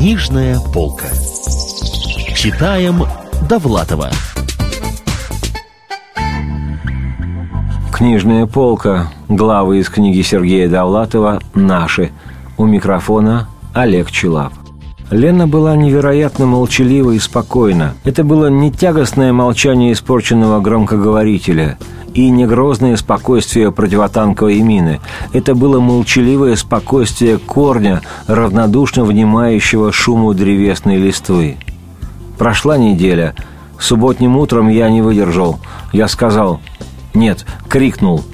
Книжная полка. Читаем Довлатова. Книжная полка. Главы из книги Сергея Довлатова «Наши». У микрофона Олег Челап. Лена была невероятно молчалива и спокойна. Это было не тягостное молчание испорченного громкоговорителя и не грозное спокойствие противотанковой мины. Это было молчаливое спокойствие корня, равнодушно внимающего шуму древесной листвы. Прошла неделя. Субботним утром я не выдержал. Я сказал «Нет», крикнул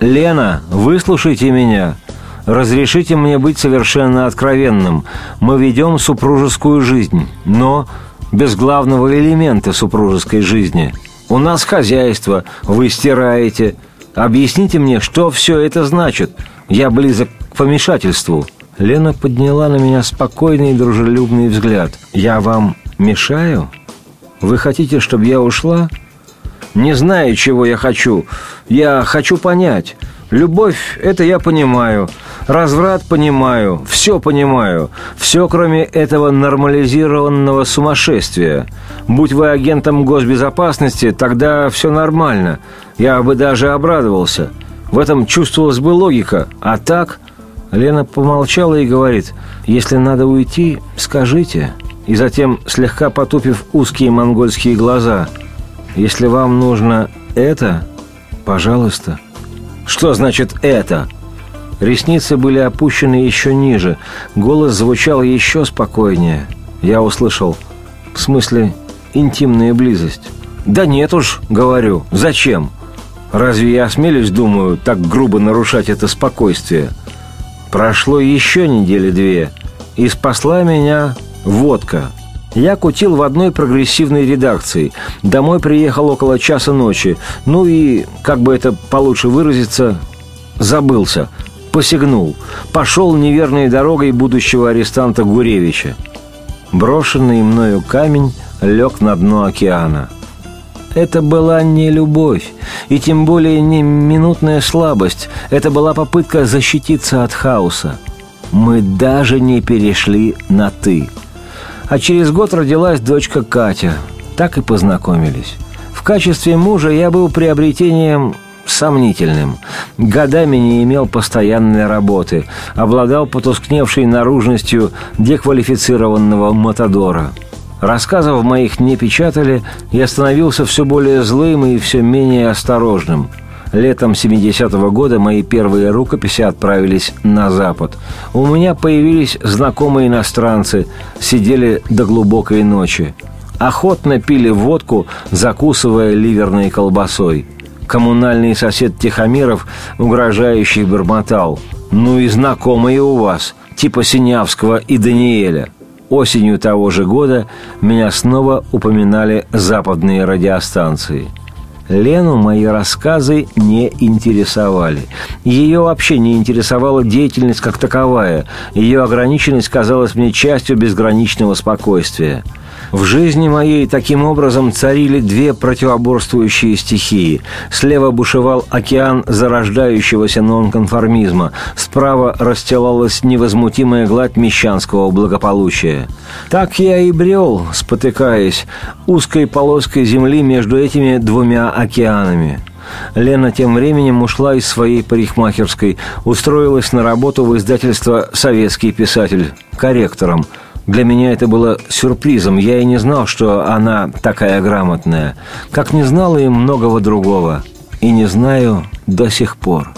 «Лена, выслушайте меня!» Разрешите мне быть совершенно откровенным. Мы ведем супружескую жизнь, но без главного элемента супружеской жизни. У нас хозяйство, вы стираете. Объясните мне, что все это значит? Я близок к помешательству». Лена подняла на меня спокойный и дружелюбный взгляд. «Я вам мешаю? Вы хотите, чтобы я ушла?» «Не знаю, чего я хочу. Я хочу понять. Любовь – это я понимаю. Разврат понимаю. Все понимаю. Все, кроме этого нормализированного сумасшествия. Будь вы агентом госбезопасности, тогда все нормально. Я бы даже обрадовался. В этом чувствовалась бы логика. А так... Лена помолчала и говорит, «Если надо уйти, скажите». И затем, слегка потупив узкие монгольские глаза, «Если вам нужно это, пожалуйста». Что значит «это»? Ресницы были опущены еще ниже. Голос звучал еще спокойнее. Я услышал. В смысле, интимная близость. «Да нет уж», — говорю. «Зачем? Разве я осмелюсь, думаю, так грубо нарушать это спокойствие?» Прошло еще недели две, и спасла меня водка. Я кутил в одной прогрессивной редакции. Домой приехал около часа ночи. Ну и, как бы это получше выразиться, забылся. Посягнул. Пошел неверной дорогой будущего арестанта Гуревича. Брошенный мною камень лег на дно океана. Это была не любовь, и тем более не минутная слабость. Это была попытка защититься от хаоса. Мы даже не перешли на «ты». А через год родилась дочка Катя. Так и познакомились. В качестве мужа я был приобретением сомнительным. Годами не имел постоянной работы, обладал потускневшей наружностью деквалифицированного матадора. Рассказов моих не печатали, я становился все более злым и все менее осторожным – Летом 70-го года мои первые рукописи отправились на Запад. У меня появились знакомые иностранцы, сидели до глубокой ночи. Охотно пили водку, закусывая ливерной колбасой. Коммунальный сосед Тихомиров, угрожающий, бормотал. «Ну и знакомые у вас, типа Синявского и Даниэля». Осенью того же года меня снова упоминали западные радиостанции – Лену мои рассказы не интересовали. Ее вообще не интересовала деятельность как таковая. Ее ограниченность казалась мне частью безграничного спокойствия. В жизни моей таким образом царили две противоборствующие стихии. Слева бушевал океан зарождающегося нонконформизма, справа расстилалась невозмутимая гладь мещанского благополучия. Так я и брел, спотыкаясь, узкой полоской земли между этими двумя океанами. Лена тем временем ушла из своей парикмахерской, устроилась на работу в издательство «Советский писатель» корректором – для меня это было сюрпризом. Я и не знал, что она такая грамотная. Как не знала и многого другого. И не знаю до сих пор.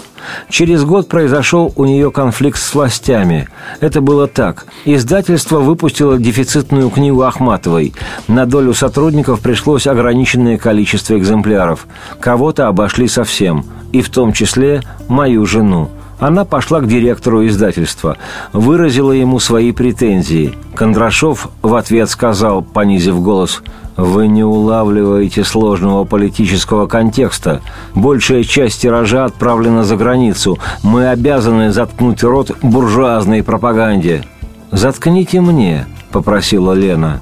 Через год произошел у нее конфликт с властями. Это было так. Издательство выпустило дефицитную книгу Ахматовой. На долю сотрудников пришлось ограниченное количество экземпляров. Кого-то обошли совсем. И в том числе мою жену. Она пошла к директору издательства, выразила ему свои претензии. Кондрашов в ответ сказал, понизив голос, «Вы не улавливаете сложного политического контекста. Большая часть тиража отправлена за границу. Мы обязаны заткнуть рот буржуазной пропаганде». «Заткните мне», — попросила Лена.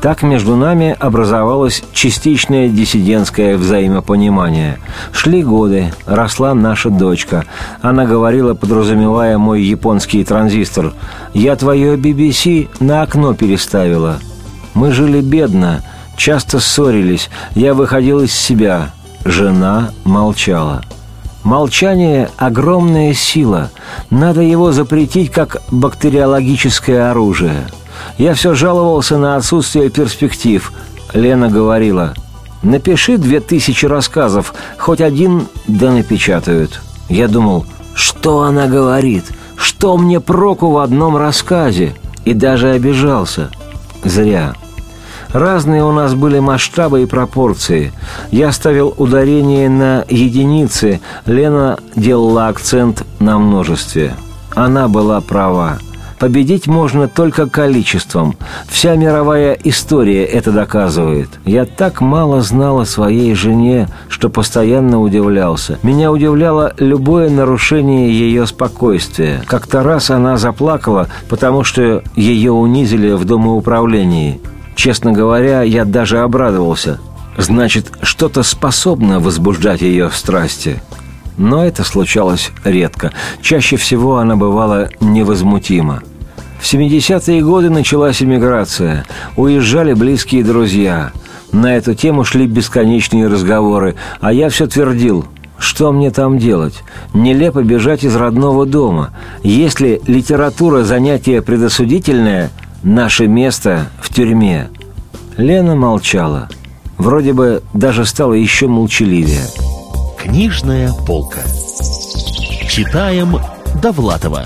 Так между нами образовалось частичное диссидентское взаимопонимание. Шли годы, росла наша дочка. Она говорила, подразумевая мой японский транзистор, «Я твое BBC на окно переставила». Мы жили бедно, часто ссорились, я выходил из себя. Жена молчала. Молчание – огромная сила. Надо его запретить как бактериологическое оружие – я все жаловался на отсутствие перспектив. Лена говорила, напиши две тысячи рассказов, хоть один да напечатают. Я думал, что она говорит, что мне проку в одном рассказе? И даже обижался. Зря. Разные у нас были масштабы и пропорции. Я ставил ударение на единицы, Лена делала акцент на множестве. Она была права. Победить можно только количеством. Вся мировая история это доказывает. Я так мало знал о своей жене, что постоянно удивлялся. Меня удивляло любое нарушение ее спокойствия. Как-то раз она заплакала, потому что ее унизили в домоуправлении. Честно говоря, я даже обрадовался. Значит, что-то способно возбуждать ее страсти. Но это случалось редко. Чаще всего она бывала невозмутима. В 70-е годы началась эмиграция. Уезжали близкие друзья. На эту тему шли бесконечные разговоры, а я все твердил, что мне там делать? Нелепо бежать из родного дома. Если литература занятие предосудительное, наше место в тюрьме. Лена молчала. Вроде бы даже стала еще молчаливее. Книжная полка. Читаем Довлатова.